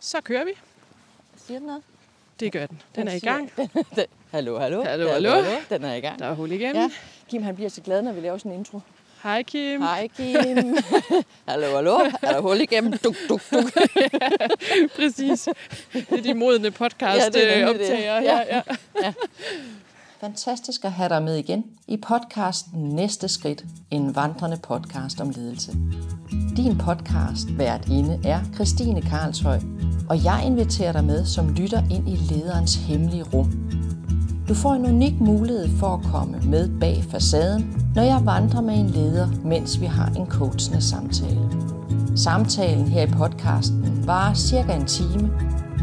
Så kører vi. Siger den noget? Det gør den. Den er i gang. Den- hallo, hallo. Hallo, hallo. Den er i gang. Der er hul igennem. Ja. Kim han bliver så glad, når vi laver sådan en intro. Hej Kim. Hej Kim. hallo, hallo. Er der hul igennem? Duk, duk, duk. Præcis. Det er de modne podcast Ja, det er ja, nemlig det. optager. Ja, ja. Fantastisk at have dig med igen i podcasten Næste Skridt, en vandrende podcast om ledelse. Din podcast hvert inde er Christine Karlshøj, og jeg inviterer dig med som lytter ind i lederens hemmelige rum. Du får en unik mulighed for at komme med bag facaden, når jeg vandrer med en leder, mens vi har en coachende samtale. Samtalen her i podcasten varer cirka en time,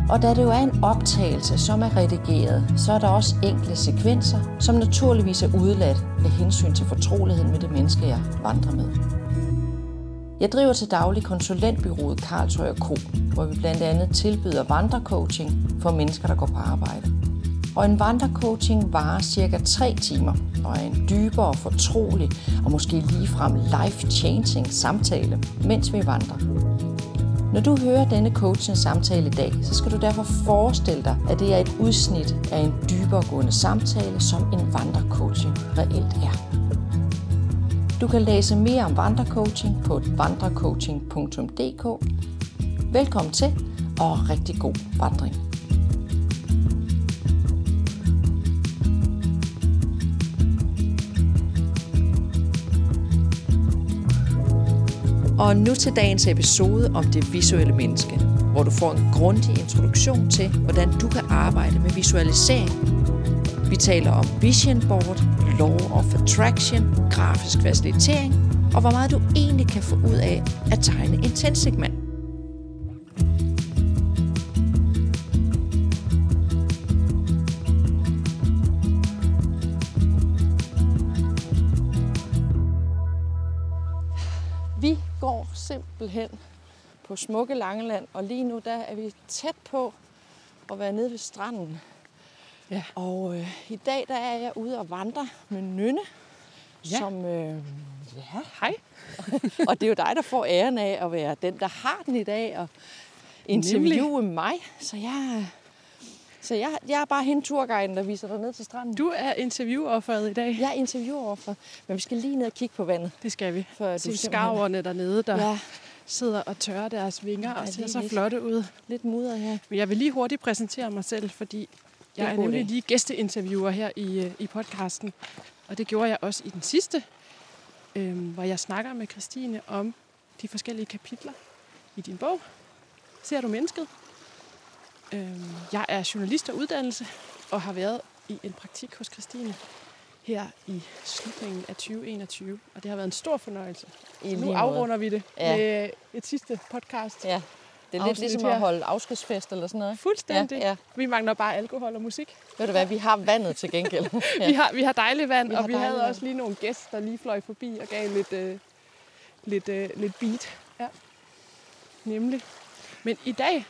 og da det jo er en optagelse, som er redigeret, så er der også enkelte sekvenser, som naturligvis er udladt af hensyn til fortroligheden med det menneske, jeg vandrer med. Jeg driver til daglig konsulentbyrået Karlsøj Co., hvor vi blandt andet tilbyder vandrecoaching for mennesker, der går på arbejde. Og en vandrecoaching varer cirka 3 timer og er en dybere, fortrolig og måske ligefrem life-changing samtale, mens vi vandrer. Når du hører denne coachens samtale i dag, så skal du derfor forestille dig, at det er et udsnit af en dyberegående samtale, som en vandrecoaching reelt er. Du kan læse mere om vandrecoaching på vandrecoaching.dk. Velkommen til, og rigtig god vandring. Og nu til dagens episode om det visuelle menneske, hvor du får en grundig introduktion til, hvordan du kan arbejde med visualisering. Vi taler om vision board, law of attraction, grafisk facilitering og hvor meget du egentlig kan få ud af at tegne en tændstikmand. Simpelthen på smukke Langeland, og lige nu der er vi tæt på at være nede ved stranden. Ja. Og øh, i dag der er jeg ude og vandre med Nynne, Ja. som... Øh, ja. Hej. Og det er jo dig, der får æren af at være den, der har den i dag, og interviewe mig. Så jeg, så jeg, jeg er bare hende turguiden, der viser dig ned til stranden. Du er interviewofferet i dag. Jeg er interviewer men vi skal lige ned og kigge på vandet. Det skal vi. For du Se simpelthen- skarverne dernede, der ja. Sidder og tørrer deres vinger og ser så lidt. flotte ud. lidt mudder her. Men jeg vil lige hurtigt præsentere mig selv, fordi jeg er god nemlig lige gæsteinterviewer her i, øh, i podcasten. Og det gjorde jeg også i den sidste, øhm, hvor jeg snakker med Christine om de forskellige kapitler i din bog. Ser du mennesket? Øhm, jeg er journalist og uddannelse, og har været i en praktik hos Christine her i slutningen af 2021. Og det har været en stor fornøjelse. I nu lige måde. afrunder vi det Ja. med et sidste podcast. Ja, det er lidt ligesom her. at holde afskedsfest eller sådan noget. Fuldstændig. Ja, ja. Vi mangler bare alkohol og musik. Ved du hvad, vi har vandet til gengæld. Ja. Vi, har, vi har dejligt vand, Vi og vi havde vand. også lige nogle gæster, der lige fløj forbi og gav lidt, øh, lidt, øh, lidt beat. Ja. Nemlig. Men i dag,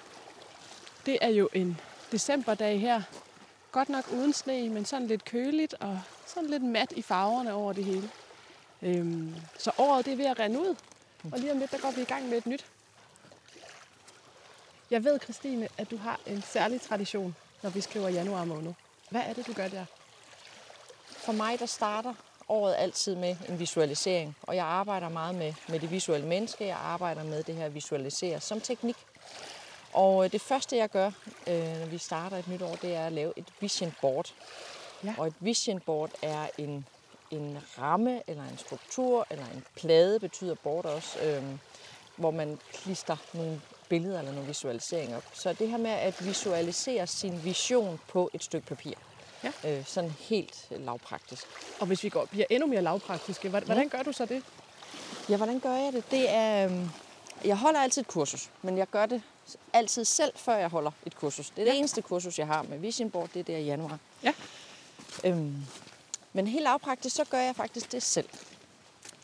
det er jo en decemberdag her. Godt nok uden sne, men sådan lidt køligt og sådan lidt mat i farverne over det hele. Øhm, så året det er ved at rende ud, og lige om lidt, der går vi i gang med et nyt. Jeg ved, Christine, at du har en særlig tradition, når vi skriver januar måned. Hvad er det, du gør der? For mig, der starter året altid med en visualisering. Og jeg arbejder meget med, med det visuelle menneske. Jeg arbejder med det her at visualisere som teknik. Og øh, det første, jeg gør, øh, når vi starter et nyt år, det er at lave et vision board. Ja. Og et vision board er en, en ramme, eller en struktur, eller en plade, betyder board også, øh, hvor man klister nogle billeder eller nogle visualiseringer op. Så det her med at visualisere sin vision på et stykke papir. Ja. Øh, sådan helt lavpraktisk. Og hvis vi går, bliver endnu mere lavpraktiske, hvordan, hvordan gør du så det? Ja, hvordan gør jeg det? Det er, øhm, jeg holder altid et kursus, men jeg gør det altid selv, før jeg holder et kursus. Det er det eneste kursus, jeg har med Vision Board, det er der i januar. Ja. Øhm, men helt lavpraktisk, så gør jeg faktisk det selv.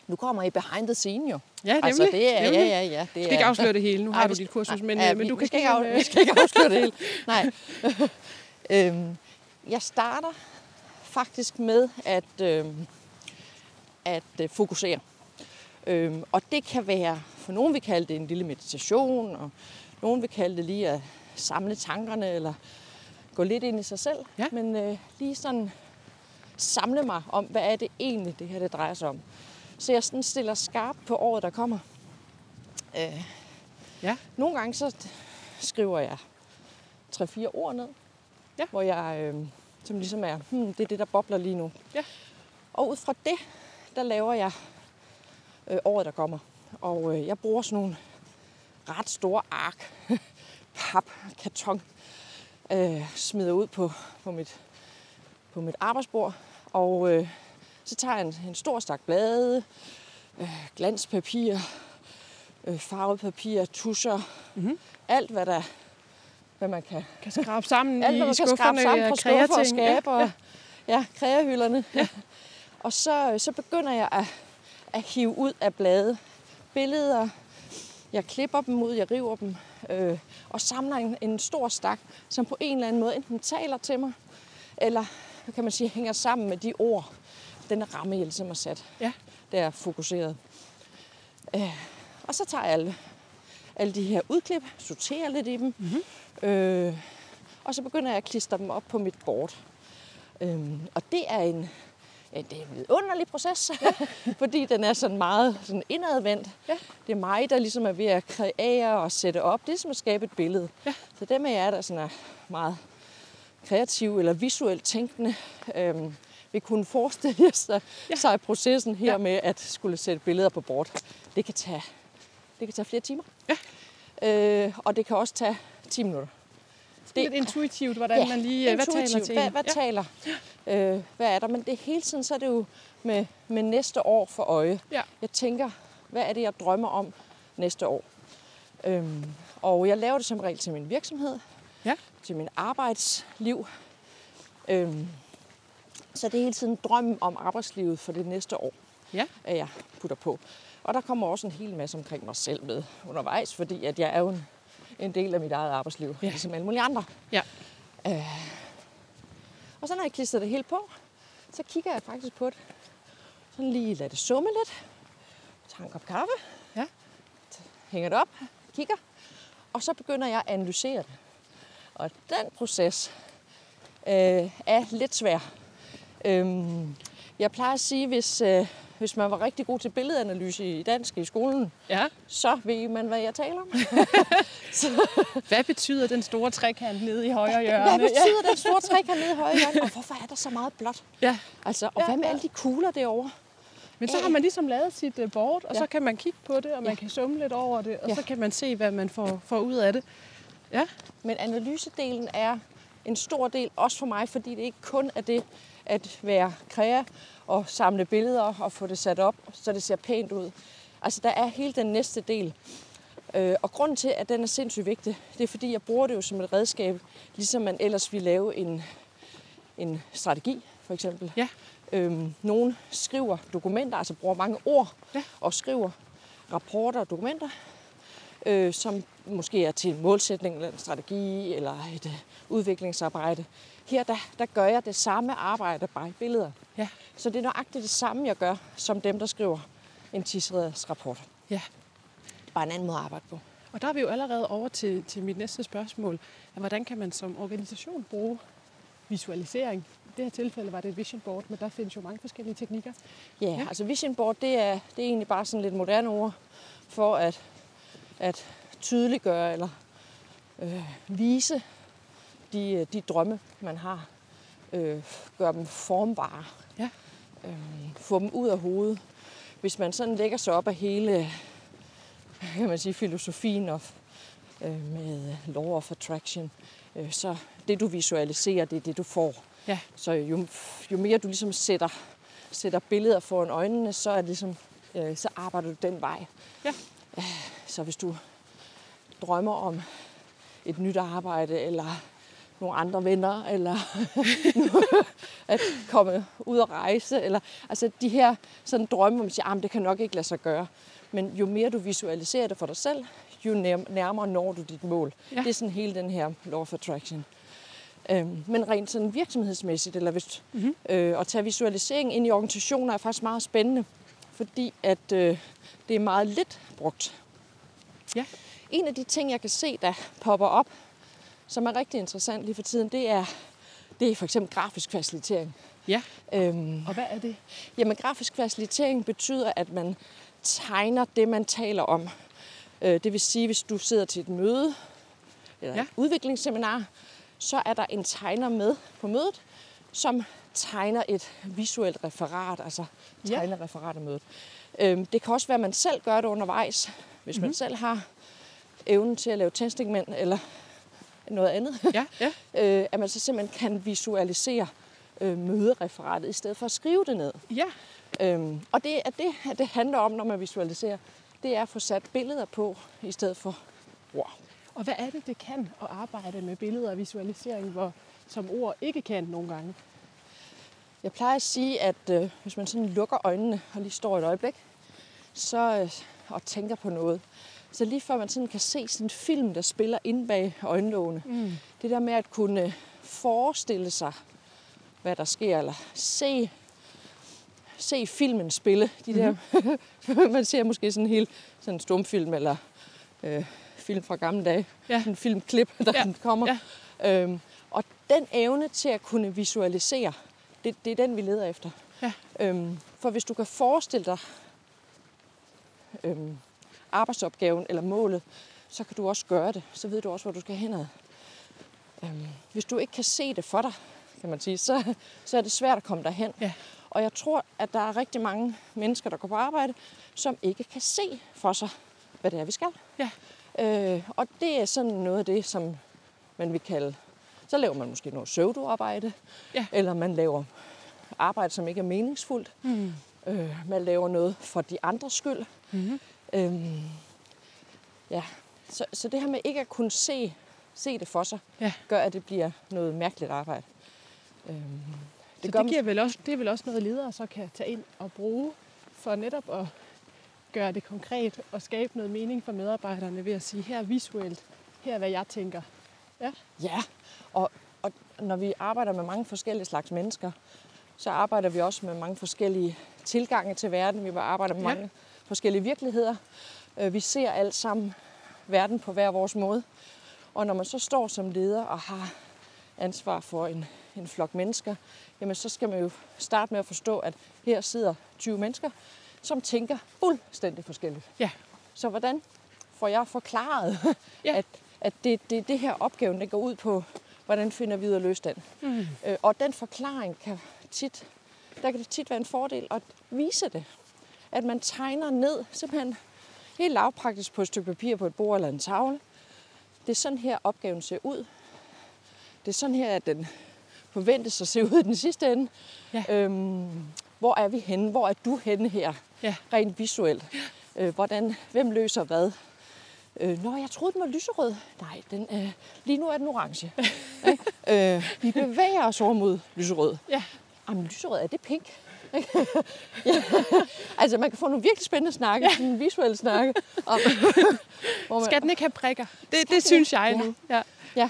Nu kommer I behind the scene jo. Ja, nemlig. Altså, det er, nemlig. ja, ja, ja. Det Du skal ikke afsløre det hele. Nu har Ej, du dit kursus, men, ja, men vi- du kan skal ikke, af, vi skal ikke afsløre det hele. Nej. øhm, jeg starter faktisk med at, øhm, at øh, fokusere. Øhm, og det kan være, for nogen vil kalde det en lille meditation, og nogen vil kalde det lige at samle tankerne, eller gå lidt ind i sig selv. Ja. Men øh, lige sådan samle mig om, hvad er det egentlig, det her det drejer sig om. Så jeg sådan stiller skarp på året, der kommer. Øh, Ja. nogle gange så skriver jeg tre-fire ord ned, Ja. hvor jeg, øh, som ligesom er, hmm, det er det, der bobler lige nu. Ja. Og ud fra det, der laver jeg øh, året, der kommer. Og øh, jeg bruger sådan nogle ret store ark, pap, karton, øh, smider ud på, på, mit, på mit arbejdsbord. Og øh, så tager jeg en, en stor stak blade, øh, glanspapir, øh, farvet papir, tuscher, Mhm. alt hvad der hvad man kan Kan skrabe sammen alt, hvad man kan skrabe sammen af fra skuffer og skabe og ja, kreahylderne. Ja. og så, så begynder jeg at, at hive ud af blade billeder. Jeg klipper dem ud, jeg river dem øh, og samler en, en stor stak, som på en eller anden måde enten taler til mig, eller hvad kan man sige, hænger sammen med de ord, den ramme, jeg ligesom har sat. Ja. Der er fokuseret. Øh, og så tager jeg alle, alle de her udklip, sorterer lidt i dem, mm-hmm. øh, og så begynder jeg at klistre dem op på mit board. Øhm, og det er en, ja, det er en vidunderlig proces, ja. fordi den er sådan meget sådan indadvendt. Ja. Det er mig, der ligesom er ved at kreere og sætte op. Det er som at skabe et billede. Ja. Så dem af jer, der sådan er meget kreative eller visuelt tænkende, øhm, vil kunne forestille sig, Ja. sig processen her Ja. med at skulle sætte billeder på board. Det kan tage, det kan tage flere timer. Ja. Øh, og det kan også tage 10 minutter. Det er lidt intuitivt, hvordan ja, man lige... øh, Hvad taler til Hvad, hvad ja. taler? Øh, hvad er der? Men det hele tiden, så er det jo med, med næste år for øje. Ja. Jeg tænker, hvad er det, jeg drømmer om næste år? Øhm, og jeg laver det som regel til min virksomhed, Ja. til min arbejdsliv. Øhm, så det er hele tiden drømmen om arbejdslivet for det næste år, Ja. at jeg putter på. Og der kommer også en hel masse omkring mig selv med undervejs, fordi at jeg er jo en, en del af mit eget arbejdsliv, Ja. ligesom alle mulige andre. Ja. Øh, og så når jeg klistrer det hele på, så kigger jeg faktisk på det. Sådan lige lader det summe lidt. Tager en kop kaffe. Ja. Hænger det op. Kigger. Og så begynder jeg at analysere det. Og den proces øh, er lidt svær. Øhm, jeg plejer at sige, hvis, øh, hvis man var rigtig god til billedanalyse i dansk i skolen, ja. så ved man, hvad jeg taler om. Hvad betyder den store trekant nede i højre hjørne? Hvad betyder den store trekant nede i højre hjørne? Og hvorfor er der så meget blåt? Ja. Altså, og Ja, hvad med ja. alle de kugler derovre? Men så har man ligesom lavet sit øh, board, og Ja. så kan man kigge på det, og man Ja. kan summe lidt over det, og Ja. så kan man se, hvad man får, får ud af det. Ja. Men analysedelen er en stor del, også for mig, fordi det ikke kun er det at være krea og samle billeder og få det sat op, så det ser pænt ud. Altså, der er hele den næste del. Øh, og grunden til, at den er sindssygt vigtig, det er, fordi jeg bruger det jo som et redskab, ligesom man ellers ville lave en, en strategi, for eksempel. Ja. Øhm, nogen skriver dokumenter, altså bruger mange ord, Ja. og skriver rapporter og dokumenter, øh, som måske er til en målsætning eller en strategi eller et øh, udviklingsarbejde. Her der, der gør jeg det samme arbejde, bare i billeder. Ja. Så det er nøjagtigt det samme, jeg gør, som dem, der skriver en 10 rapport. Ja. Bare en anden måde at arbejde på. Og der er vi jo allerede over til, til mit næste spørgsmål. Ja, Hvordan kan man som organisation bruge visualisering? I det her tilfælde var det et vision board, men der findes jo mange forskellige teknikker. Ja. ja. altså vision board, det er, det er egentlig bare sådan lidt moderne ord for at, at tydeliggøre eller øh, vise de, øh, de drømme, man har. Øh, gøre dem formbare. Ja. Øh, få dem ud af hovedet. Hvis man sådan lægger sig op af hele kan man sige, filosofien of, øh, med law of attraction, øh, så det du visualiserer, det er det du får. Ja. Så jo, jo mere du ligesom sætter, sætter billeder foran øjnene, så, er det ligesom, øh, så arbejder du den vej. Ja. Øh, Så hvis du drømmer om et nyt arbejde, eller nogle andre venner, eller at komme ud og rejse, eller altså de her sådan drømme, hvor man siger, at det kan nok ikke lade sig gøre. Men jo mere du visualiserer det for dig selv, jo nær- nærmere når du dit mål. Ja. Det er sådan hele den her law of attraction. Øhm, men rent sådan virksomhedsmæssigt, eller hvis, Mhm. mm-hmm. øh, at tage visualisering ind i organisationer er faktisk meget spændende, fordi at øh, det er meget lidt brugt. Ja. en af de ting, jeg kan se, der popper op, som er rigtig interessant lige for tiden, det er, det er for eksempel grafisk facilitering. Ja, Øhm, og hvad er det? Jamen, grafisk facilitering betyder, at man tegner det, man taler om. Øh, det vil sige, hvis du sidder til et møde eller Ja. et udviklingsseminar, så er der en tegner med på mødet, som tegner et visuelt referat, altså Ja. tegner referat af mødet. Øhm, det kan også være, at man selv gør det undervejs, hvis Mhm. man selv har evnen til at lave tændstikmænd eller noget andet. Ja, ja. øh, at man så simpelthen kan visualisere øh, mødereferatet, i stedet for at skrive det ned. Ja, Øhm, og det er det, at det handler om, når man visualiserer. Det er at få sat billeder på, i stedet for ord. og hvad er det, det kan at arbejde med billeder og visualisering, hvor, som ord ikke kan nogle gange? Jeg plejer at sige, at øh, hvis man sådan lukker øjnene og lige står et øjeblik, så, øh, og tænker på noget, så lige før man sådan kan se sådan en film, der spiller ind bag øjenlågene, Mm. det der med at kunne forestille sig, hvad der sker, eller se, se filmen spille. De der, man ser måske sådan en helt sådan en stumfilm, eller øh, film fra gamle dage. Ja. En filmklip, der Ja, ja. kommer. Ja. Øhm, og den evne til at kunne visualisere, det, det er den, vi leder efter. Ja. Øhm, for hvis du kan forestille dig øhm, arbejdsopgaven eller målet, så kan du også gøre det. Så ved du også, hvor du skal hen ad. Øhm, hvis du ikke kan se det for dig, kan man sige, så, så er det svært at komme derhen. Ja. Og jeg tror, at der er rigtig mange mennesker, der går på arbejde, som ikke kan se for sig, hvad det er, vi skal. Ja. Øh, og det er sådan noget af det, som man vil kalde, så laver man måske noget pseudoarbejde, Ja. eller man laver arbejde, som ikke er meningsfuldt. Mm. Øh, man laver noget for de andres skyld. Mm-hmm. Øhm, ja, så, så det her med ikke at kunne se, se det for sig, Ja. gør, at det bliver noget mærkeligt arbejde. Øhm, Det, gør det, giver vel også, det er vel også noget, ledere så kan tage ind og bruge for netop at gøre det konkret og skabe noget mening for medarbejderne ved at sige, her er visuelt, her er hvad jeg tænker. Ja, og, og når vi arbejder med mange forskellige slags mennesker, så arbejder vi også med mange forskellige tilgange til verden. Vi arbejder med Ja. mange forskellige virkeligheder. Øh, Vi ser alt sammen verden på hver vores måde. Og når man så står som leder og har ansvar for en, en flok mennesker, jamen så skal man jo starte med at forstå, at her sidder 20 mennesker, som tænker fuldstændig forskelligt. Ja. Så hvordan får jeg forklaret, Ja. at, at det, det, det her opgaven det går ud på, hvordan finder vi ud af at løse den? Mm. Øh, og den forklaring kan tit, der kan det tit være en fordel at vise det. At man tegner ned, simpelthen helt lavpraktisk på et stykke papir på et bord eller en tavle. Det er sådan her opgaven ser ud. Det er sådan her, at den forventes at se ud i den sidste ende. Ja. Øhm, hvor er vi henne? Hvor er du henne her? Ja. Rent visuelt. Øh, hvordan, hvem løser hvad? Øh, Nå, jeg troede, den var lyserød. Nej, den, øh, lige nu er den orange. Øh, vi bevæger os over mod lyserød. Ja. Jamen, lyserød, er det pink? Ja. Altså, man kan få nogle virkelig spændende snakke, ja. sådan visuelle snakke. Om, hvor man, Skal den ikke have prikker? Det, Skal det synes jeg ikke? nu. Ja.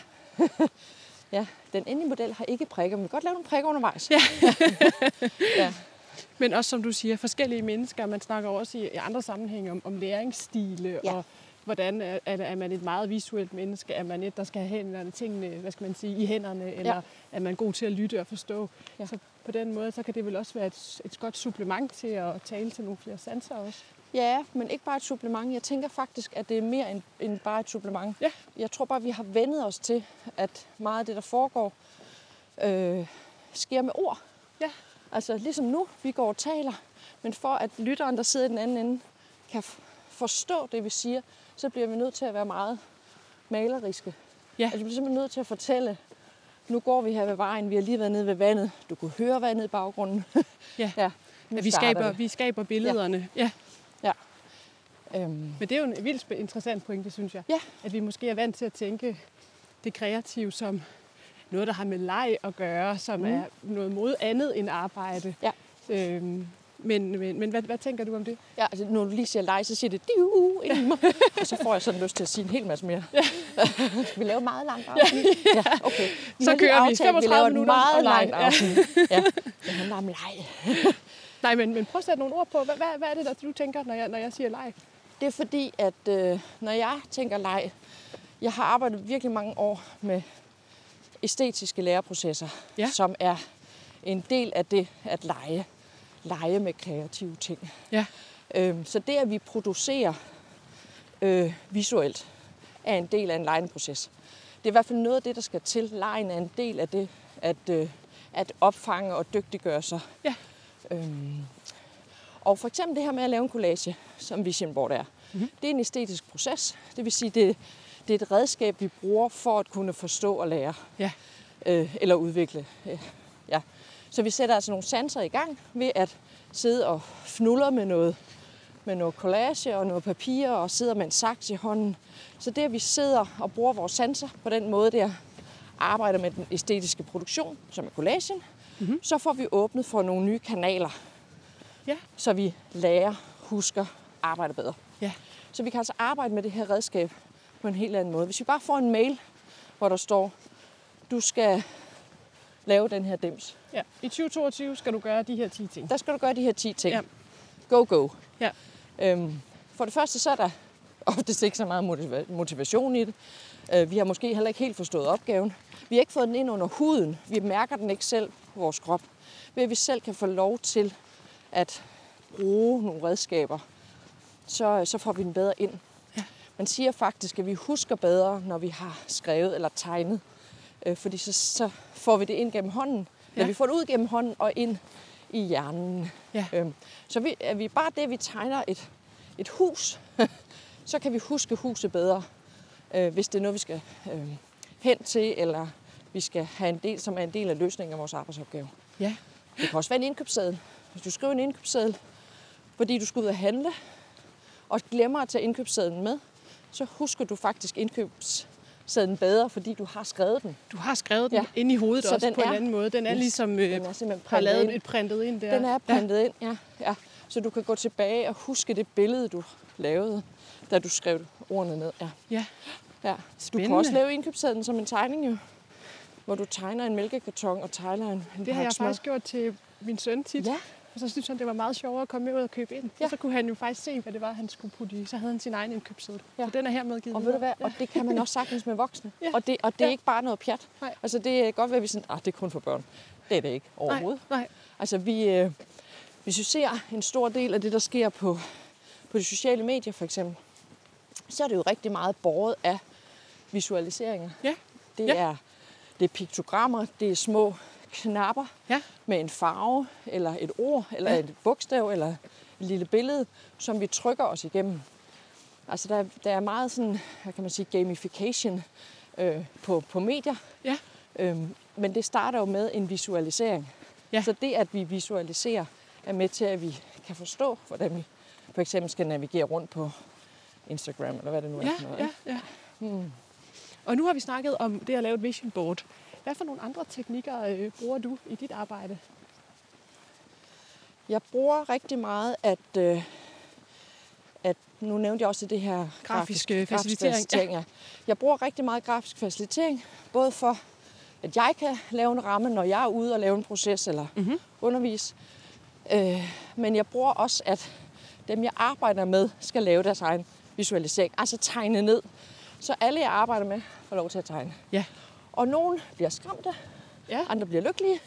ja, den endelige model har ikke prikker, men vi kan godt lave nogle prikker undervejs. Ja. ja. Men også som du siger, forskellige mennesker. Man snakker også i, i andre sammenhænge om, om læringsstile Ja. og hvordan er, er, er man et meget visuelt menneske? Er man et, der skal have hænderne, tingene hvad skal man sige, i hænderne? Eller Ja. er man god til at lytte og forstå? Ja. Så på den måde, så kan det vel også være et, et godt supplement til at tale til nogle flere sanser også. Ja, men ikke bare et supplement. Jeg tænker faktisk, at det er mere end, end bare et supplement. Ja. Jeg tror bare, vi har vendet os til, at meget af det, der foregår, øh, sker med ord. Ja. Altså ligesom nu, vi går og taler, men for at lytteren, der sidder i den anden ende, kan forstå det, vi siger, så bliver vi nødt til at være meget maleriske. Ja. Altså, vi bliver simpelthen nødt til at fortælle, nu går vi her ved vejen, vi har lige været nede ved vandet, du kunne høre vandet i baggrunden. Ja. ja vi skaber, vi skaber billederne. Ja. Øhm, Men det er jo en vildt interessant pointe, synes jeg. Ja. At vi måske er vant til at tænke det kreative som noget, der har med leg at gøre, som mm. er noget mod andet end arbejde. Ja. Øhm, men men, men hvad, hvad tænker du om det? Ja, altså når du lige siger leg, så siger det diu ind i mig. og så får jeg sådan lyst til at sige en hel masse mere. Ja. vi laver meget langt afsnit. Ja, ja okay. Så har lige kører vi aftalt, 35 vi laver minutter meget langt Ja. afsnit. Ja. Det handler om leg. Nej, men, men prøv at sætte nogle ord på. Hvad, hvad, hvad er det, der du tænker, når jeg, når jeg siger leg? Det er fordi, at øh, når jeg tænker leg, jeg har arbejdet virkelig mange år med æstetiske læreprocesser, Ja. som er en del af det at lege. Lege med kreative ting. Ja. Øhm, så det, at vi producerer øh, visuelt, er en del af en legeproces. Det er i hvert fald noget af det, der skal til. Lejen er en del af det, at, øh, at opfange og dygtiggøre sig. Ja. Øhm, og for eksempel det her med at lave en collage, som vision board er, mm-hmm. det er en æstetisk proces. Det vil sige, det, det er et redskab, vi bruger for at kunne forstå og lære Ja. øh, eller udvikle. Øh, ja. Så vi sætter altså nogle sanser i gang ved at sidde og fnuller med noget, med noget collage og noget papir og sidder med en saks i hånden. Så det, at vi sidder og bruger vores sanser på den måde der, arbejder med den æstetiske produktion, som er collagen, mm-hmm. så får vi åbnet for nogle nye kanaler, Ja. så vi lærer, husker, arbejder bedre. Ja. Så vi kan altså arbejde med det her redskab på en helt anden måde. Hvis vi bare får en mail, hvor der står, du skal lave den her dims. ja. I 2022 skal du gøre de her 10 ting. Der skal du gøre de her 10 ting. Ja. Go, go. Ja. Øhm, for det første, så er der oftest ikke så meget motiva- motivation i det. Øh, vi har måske heller ikke helt forstået opgaven. Vi har ikke fået den ind under huden. Vi mærker den ikke selv på vores krop. Ved at vi selv kan få lov til at bruge nogle redskaber, så, så får vi den bedre ind. Ja. Man siger faktisk, at vi husker bedre, når vi har skrevet eller tegnet. Øh, fordi så, så får vi det ind gennem hånden. Ja. Vi får det ud gennem hånden og ind i hjernen. Ja. Øhm, så vi, er vi bare det, vi tegner et, et hus, så kan vi huske huset bedre, øh, hvis det er noget, vi skal øh, hen til, eller vi skal have en del, som er en del af løsningen af vores arbejdsopgave. Ja. Det kan også være en indkøbsseddel. Hvis du skriver en indkøbsseddel, fordi du skal ud og handle, og glemmer at tage indkøbssedlen med, så husker du faktisk indkøbssedlen bedre, fordi du har skrevet den. Du har skrevet den Ja. ja. ind i hovedet Så også den på er- en anden måde. Den er ligesom øh, Den er har lavet ind. et printet ind der. Den er printet ind, ja. ja. Så du kan gå tilbage og huske det billede, du lavede, da du skrev ordene ned. Ja. Ja. Ja. Du Spændende. kan også lave indkøbssedlen som en tegning, jo. Hvor du tegner en mælkekarton og tegner en, en Det har jeg faktisk gjort til min søn tit. Ja, Og så synes han, det var meget sjovere at komme med ud og købe ind. Ja. Og så kunne han jo faktisk se, hvad det var, han skulle putte i. Så havde han sin egen indkøbsseddel. Ja. Ja. Så den er hermed givet og ved du hvad, videre. og det kan man også sagtens med voksne. Ja. Og det, og det er Ja. ikke bare noget pjat. Nej. Altså det er godt være, at vi sådan, ah, det er kun for børn. Det er det ikke overhovedet. Nej, nej. Altså vi, øh, hvis vi ser en stor del af det, der sker på, på de sociale medier for eksempel, så er det jo rigtig meget båret af visualiseringer. Ja. Det, Ja. er, det er piktogrammer, det er små knapper Ja. med en farve, eller et ord, eller Ja. et bogstav, eller et lille billede, som vi trykker os igennem. Altså der, er- der er meget sådan, hvad kan man sige, gamification øh, på, på medier. Ja. Øhm, men det starter jo med en visualisering. Ja. Så det, at vi visualiserer, er med til, at vi kan forstå, hvordan vi for eksempel skal navigere rundt på Instagram, eller hvad det nu er. Ja, noget, ja, ja. Hmm. Og nu har vi snakket om det at lave et vision board. Hvad for nogle andre teknikker øh, bruger du i dit arbejde? Jeg bruger rigtig meget, at, øh, at nu nævnte jeg også det her Grafisk, øh, grafisk facilitering, facilitering ja. Jeg bruger rigtig meget grafisk facilitering, både for, at jeg kan lave en ramme, når jeg er ude og lave en proces eller Mhm. undervise. Øh, men jeg bruger også, at dem, jeg arbejder med, skal lave deres egen visualisering, altså tegne ned. Så alle, jeg arbejder med, får lov til at tegne. Ja. Og nogen bliver skræmte, Ja. andre bliver lykkelige.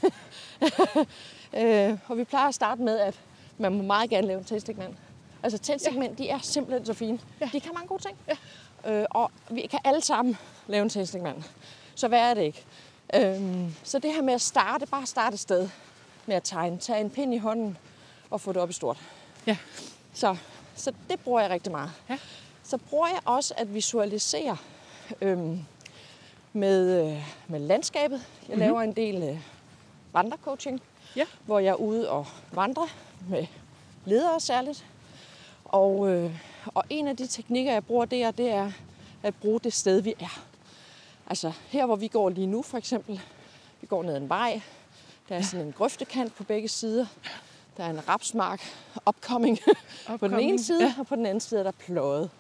øh, og vi plejer at starte med, at man må meget gerne lave en tændstikmand. Altså tændstikmænd, de er simpelthen så fine. Ja. De kan mange gode ting. Ja. Øh, og vi kan alle sammen lave en tændstikmand. Så hvad er det ikke? Øhm, så det her med at starte, bare starte et sted med at tegne. Tag en pind i hånden og få det op i stort. Ja. Så, så det bruger jeg rigtig meget. Ja. Så bruger jeg også at visualisere øhm, med, øh, med landskabet. Jeg Mhm. mm-hmm. laver en del øh, vandrecoaching, Ja. hvor jeg er ude og vandre med ledere særligt. Og, øh, og en af de teknikker, jeg bruger der, det er at bruge det sted, vi er. Altså her, hvor vi går lige nu for eksempel. Vi går ned ad en vej. Der er sådan en grøftekant på begge sider. Der er en rapsmark upcoming på den ene side, ja. og på den anden side er der pløjet.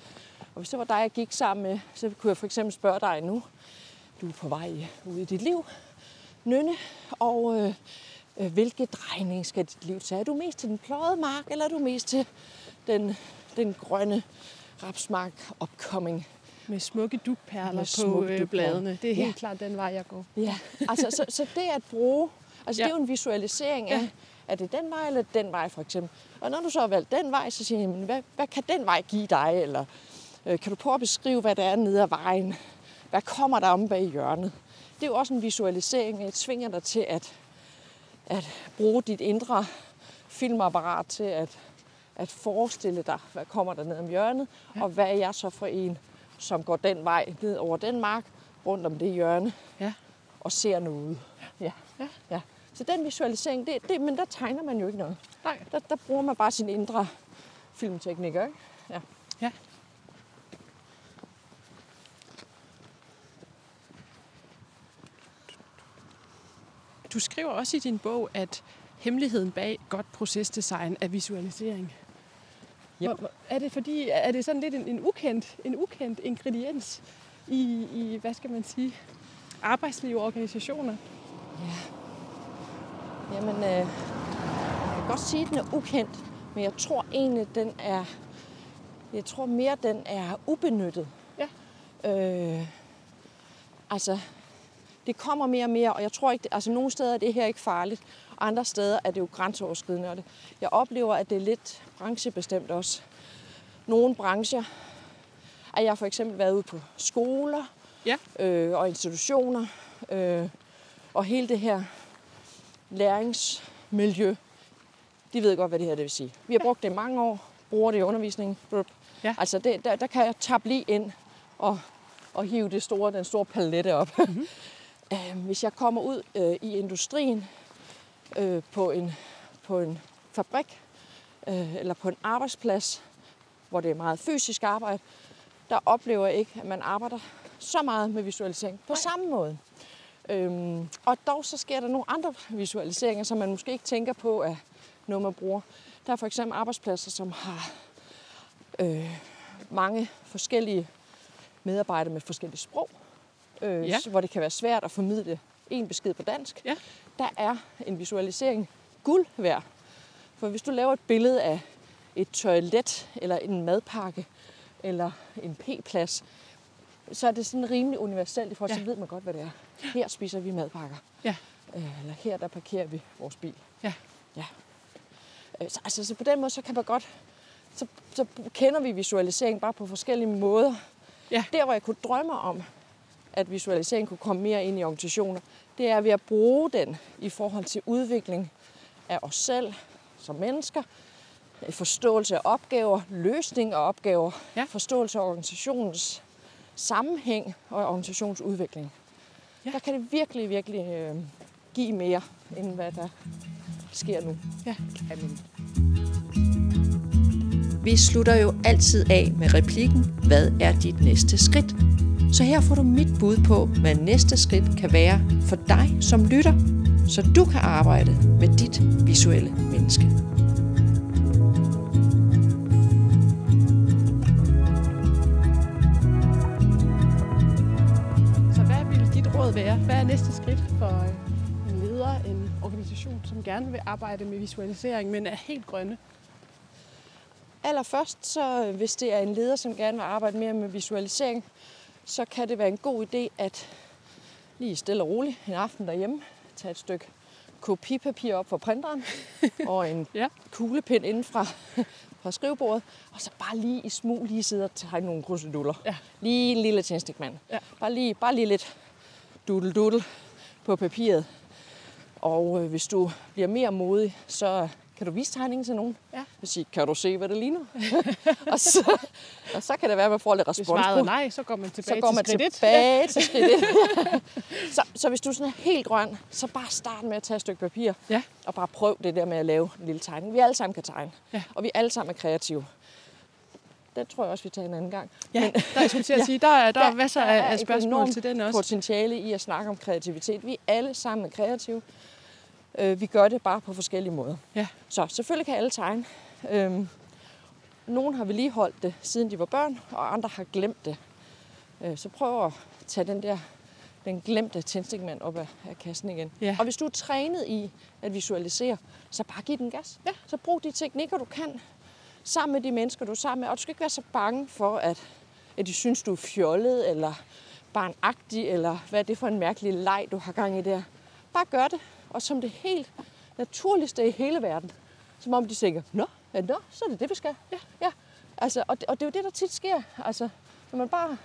Og hvis det var dig, jeg gik sammen med, så kunne jeg for eksempel spørge dig nu. Du er på vej ud i dit liv, Nynne, og øh, øh, hvilke drejning skal dit liv tage? Er du mest til den pløjede mark, eller er du mest til den, den grønne rapsmark upcoming. Med smukke dugperler Med på smukke øh, dugperler. bladene. Det er helt Ja. klart den vej, jeg går. Ja, altså så, så det at bruge, altså Ja. det er jo en visualisering af, Ja. er det den vej eller den vej for eksempel. Og når du så har valgt den vej, så siger jeg, jamen, hvad, hvad kan den vej give dig? Eller øh, kan du prøve at beskrive, hvad der er nede ad vejen? Hvad kommer der om bag hjørnet? Det er jo også en visualisering. Jeg tvinger dig til at, at bruge dit indre filmapparat til at, at forestille dig, hvad kommer der ned om hjørnet, ja. og hvad er jeg så for en, som går den vej ned over den mark, rundt om det hjørne, Ja. og ser noget. Ja. Ja. ja. Så den visualisering, det, det, men der tegner man jo ikke noget. Nej. Der, der bruger man bare sin indre filmteknikker, ikke? Ja. Ja. Du skriver også i din bog, at hemmeligheden bag godt procesdesign er visualisering. Yep. Hvor- hvor- Er det fordi, er det sådan lidt en, en, ukendt, en ukendt ingrediens i, i, hvad skal man sige, arbejdsliv og organisationer? Jamen, øh, jeg kan godt sige, at den er ukendt, men jeg tror egentlig, den er, jeg tror mere, den er ubenyttet. Ja. Øh, altså, det kommer mere og mere, og jeg tror ikke, altså nogle steder er det her ikke farligt, andre steder er det jo grænseoverskridende. Og det, jeg oplever, at det er lidt branchebestemt også. Nogle brancher, at jeg for eksempel været ude på skoler Ja. øh, og institutioner, øh, og hele det her læringsmiljø, de ved godt, hvad det her det vil sige. Vi har brugt det i mange år, bruger det i undervisningen. Ja. Altså, det, der, der kan jeg tabe lige ind og, og hive det store, den store palette op. Mm-hmm. øh, hvis jeg kommer ud øh, i industrien øh, på, en, på en fabrik øh, eller på en arbejdsplads, hvor det er meget fysisk arbejde, der oplever jeg ikke, at man arbejder så meget med visualisering på Nej. samme måde. Øhm, og dog så sker der nogle andre visualiseringer, som man måske ikke tænker på er noget, man bruger. Der er for eksempel arbejdspladser, som har øh, mange forskellige medarbejdere med forskellige sprog, øh, Ja. hvor det kan være svært at formidle en besked på dansk. Ja. Der er en visualisering guld værd. For hvis du laver et billede af et toilet, eller en madpakke, eller en p-plads, så er det sådan rimelig universelt i forhold til, Ja. så ved man godt, hvad det er. Her spiser vi madpakker. Ja. Øh, Eller her, der parkerer vi vores bil. Ja. ja. Øh, Så, altså, så på den måde, så kan man godt, så, så kender vi visualisering bare på forskellige måder. Ja. Der, hvor jeg kunne drømme om, at visualisering kunne komme mere ind i organisationer, det er ved at bruge den i forhold til udvikling af os selv som mennesker, forståelse af opgaver, løsning af opgaver, Ja. forståelse af organisationens sammenhæng og organisationsudvikling. Ja. Der kan det virkelig, virkelig øh, give mere, end hvad der sker nu. Ja. Amen. Vi slutter jo altid af med replikken, hvad er dit næste skridt? Så her får du mit bud på, hvad næste skridt kan være for dig som lytter, så du kan arbejde med dit visuelle menneske. Så hvad vil dit råd være? Hvad er næste skridt for øh, en leder, en organisation, som gerne vil arbejde med visualisering, men er helt grønne? Allerførst, så hvis det er en leder, som gerne vil arbejde mere med visualisering, så kan det være en god idé at lige stille og roligt en aften derhjemme, tage et stykke kopipapir op fra printeren og en Ja. kuglepind inden fra, fra skrivebordet, og så bare lige i smug lige sidde og tegne nogle kruseduller. Ja. Lige en lille tændstikmand. Ja. Bare, lige, bare lige lidt dudel dudel på papiret. Og øh, hvis du bliver mere modig, så kan du vise tegningen til nogen. Ja. Og sige, kan du se, hvad det ligner? og, så, og så kan det være, at man får lidt respons på. er nej, så går man tilbage Så går man til skridt et. tilbage til skridt så, så hvis du er sådan helt grøn, så bare start med at tage et stykke papir. Ja. Og bare prøv det der med at lave en lille tegning. Vi alle sammen kan tegne. Ja. Og vi alle sammen er kreative. Den tror jeg også, vi tager en anden gang. Ja, der jeg skulle til at sige, der er, der er masser der af, er af et spørgsmål til den også. potentiale i at snakke om kreativitet. Vi er alle sammen kreative. Øh, vi gør det bare på forskellige måder. Ja. Så selvfølgelig kan alle tegne. Øhm, nogle har vedligeholdt det, siden de var børn, og andre har glemt det. Øh, så prøv at tage den der den glemte tændstikmand op af, af kassen igen. Ja. Og hvis du er trænet i at visualisere, så bare giv den gas. Ja. Så brug de teknikker, du kan. sammen med de mennesker, du er sammen med. Og du skal ikke være så bange for, at, at de synes, du er fjollet, eller barnagtig, eller hvad er det for en mærkelig leg, du har gang i der. Bare gør det, og som det helt naturligste i hele verden. Som om de tænker, nå, ja, nå, så er det det, vi skal. Ja, ja. Altså, og, det, og det er jo det, der tit sker. Altså, når man bare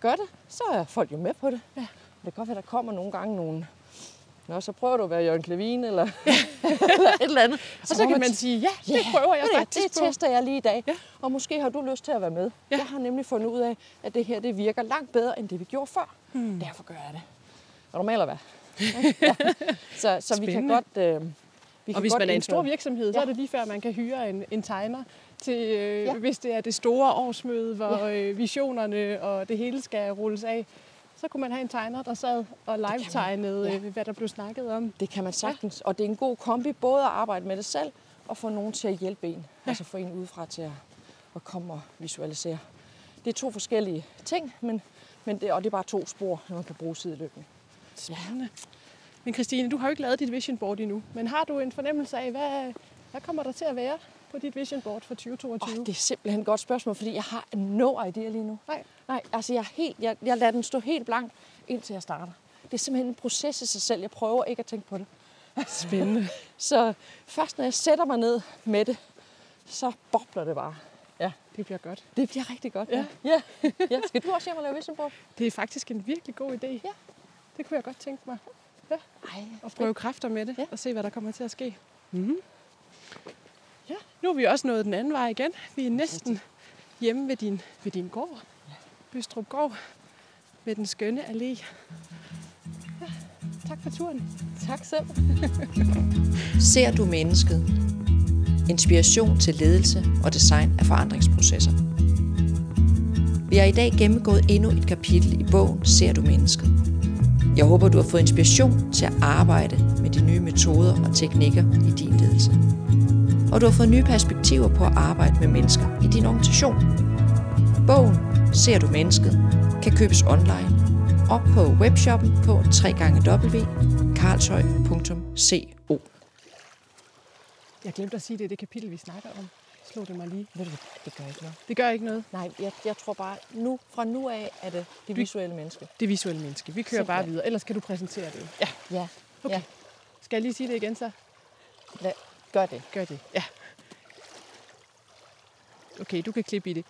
gør det, så er folk jo med på det. Ja. Det kan godt være, der kommer nogle gange nogle Nå, så prøver du at være Jørgen Klevin, eller, eller et eller andet. Og så, så kan man sige, ja, det ja, prøver jeg faktisk det, det tester jeg lige i dag. Ja. Og måske har du lyst til at være med. Ja. Jeg har nemlig fundet ud af, at det her det virker langt bedre, end det vi gjorde før. Hmm. Derfor gør jeg det. Er du med, eller hvad? Ja. Så, så vi kan godt... Øh, vi kan og hvis godt man er en stor virksomhed, ja. så er det lige før, man kan hyre en, en tegner til, øh, ja. hvis det er det store årsmøde, hvor ja. øh, visionerne og det hele skal rulles af så kunne man have en tegner, der sad og live-tegnede, ja. Øh, hvad der blev snakket om. Det kan man sagtens, ja. og det er en god kombi, både at arbejde med det selv, og få nogen til at hjælpe en. Ja. Altså få en udefra til at, at komme og visualisere. Det er to forskellige ting, men, men det, og det er bare to spor, når man kan bruge sideløbende. Spændende. Men Christine, du har jo ikke lavet dit vision board endnu, men har du en fornemmelse af, hvad, hvad kommer der til at være på dit vision board for 2022? Oh, det er simpelthen et godt spørgsmål, fordi jeg har no idea lige nu. Nej. Nej, altså jeg, helt, jeg, jeg lader den stå helt blank, indtil jeg starter. Det er simpelthen en proces i sig selv. Jeg prøver ikke at tænke på det. Spændende. så først når jeg sætter mig ned med det, så bobler det bare. Ja, det bliver godt. Det bliver rigtig godt, ja. ja. ja. Skal du også hjem og lave vision board? Det er faktisk en virkelig god idé. Ja. Det kunne jeg godt tænke mig. Ja. Ej, og prøve kræfter med det, ja. og se, hvad der kommer til at ske. Mm-hmm. Ja, nu er vi også nået den anden vej igen. Vi er næsten hjemme ved din, ved din gård. Bystrup Gård ved den skønne allé. Ja, tak for turen. Tak selv. Ser du mennesket? Inspiration til ledelse og design af forandringsprocesser. Vi har i dag gennemgået endnu et kapitel i bogen Ser du mennesket? Jeg håber, du har fået inspiration til at arbejde med de nye metoder og teknikker i din ledelse. Og du har fået nye perspektiver på at arbejde med mennesker i din organisation. Bogen Ser du mennesket kan købes online og på webshoppen på www.karlshøj.co. Jeg glemte at sige, det er det kapitel, vi snakker om. Slå det mig lige. Ved du, det gør ikke noget. Det gør ikke noget? Nej, jeg, jeg tror bare, nu, fra nu af er det det visuelle menneske. Det visuelle menneske. Vi kører Simpelthen. bare videre. Ellers kan du præsentere det. Ja. Ja. Okay. ja. Skal jeg lige sige det igen så? Lad, gør det. Gør det, ja. Okay, du kan klippe i det.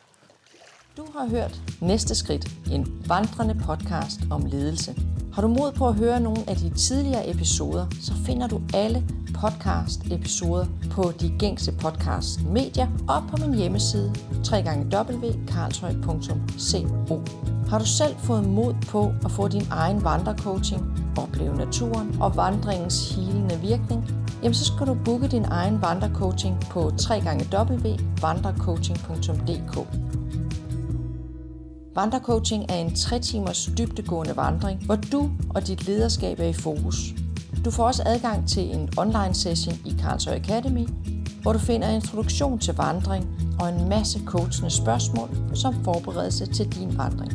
Du har hørt Næste Skridt, en vandrende podcast om ledelse. Har du mod på at høre nogle af de tidligere episoder, så finder du alle podcast-episoder på de gængse podcast-medier og på min hjemmeside www.karlshøj.co. Har du selv fået mod på at få din egen vandrecoaching, opleve naturen og vandringens helende virkning, jamen så skal du booke din egen vandrecoaching på www.vandrecoaching.dk. Vandrecoaching er en 3 timers dybtegående vandring, hvor du og dit lederskab er i fokus. Du får også adgang til en online session i Karlsøj Academy, hvor du finder introduktion til vandring og en masse coachende spørgsmål som forberedelse til din vandring.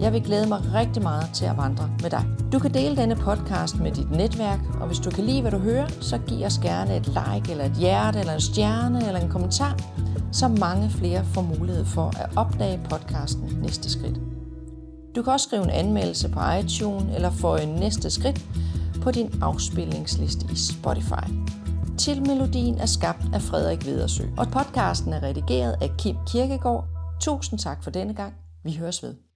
Jeg vil glæde mig rigtig meget til at vandre med dig. Du kan dele denne podcast med dit netværk, og hvis du kan lide, hvad du hører, så giv os gerne et like, eller et hjerte, eller en stjerne, eller en kommentar, så mange flere får mulighed for at opdage podcasten Næste Skridt. Du kan også skrive en anmeldelse på iTunes eller få en næste skridt på din afspillingsliste i Spotify. Til melodien er skabt af Frederik Vedersø, og podcasten er redigeret af Kim Kirkegaard. Tusind tak for denne gang. Vi høres ved.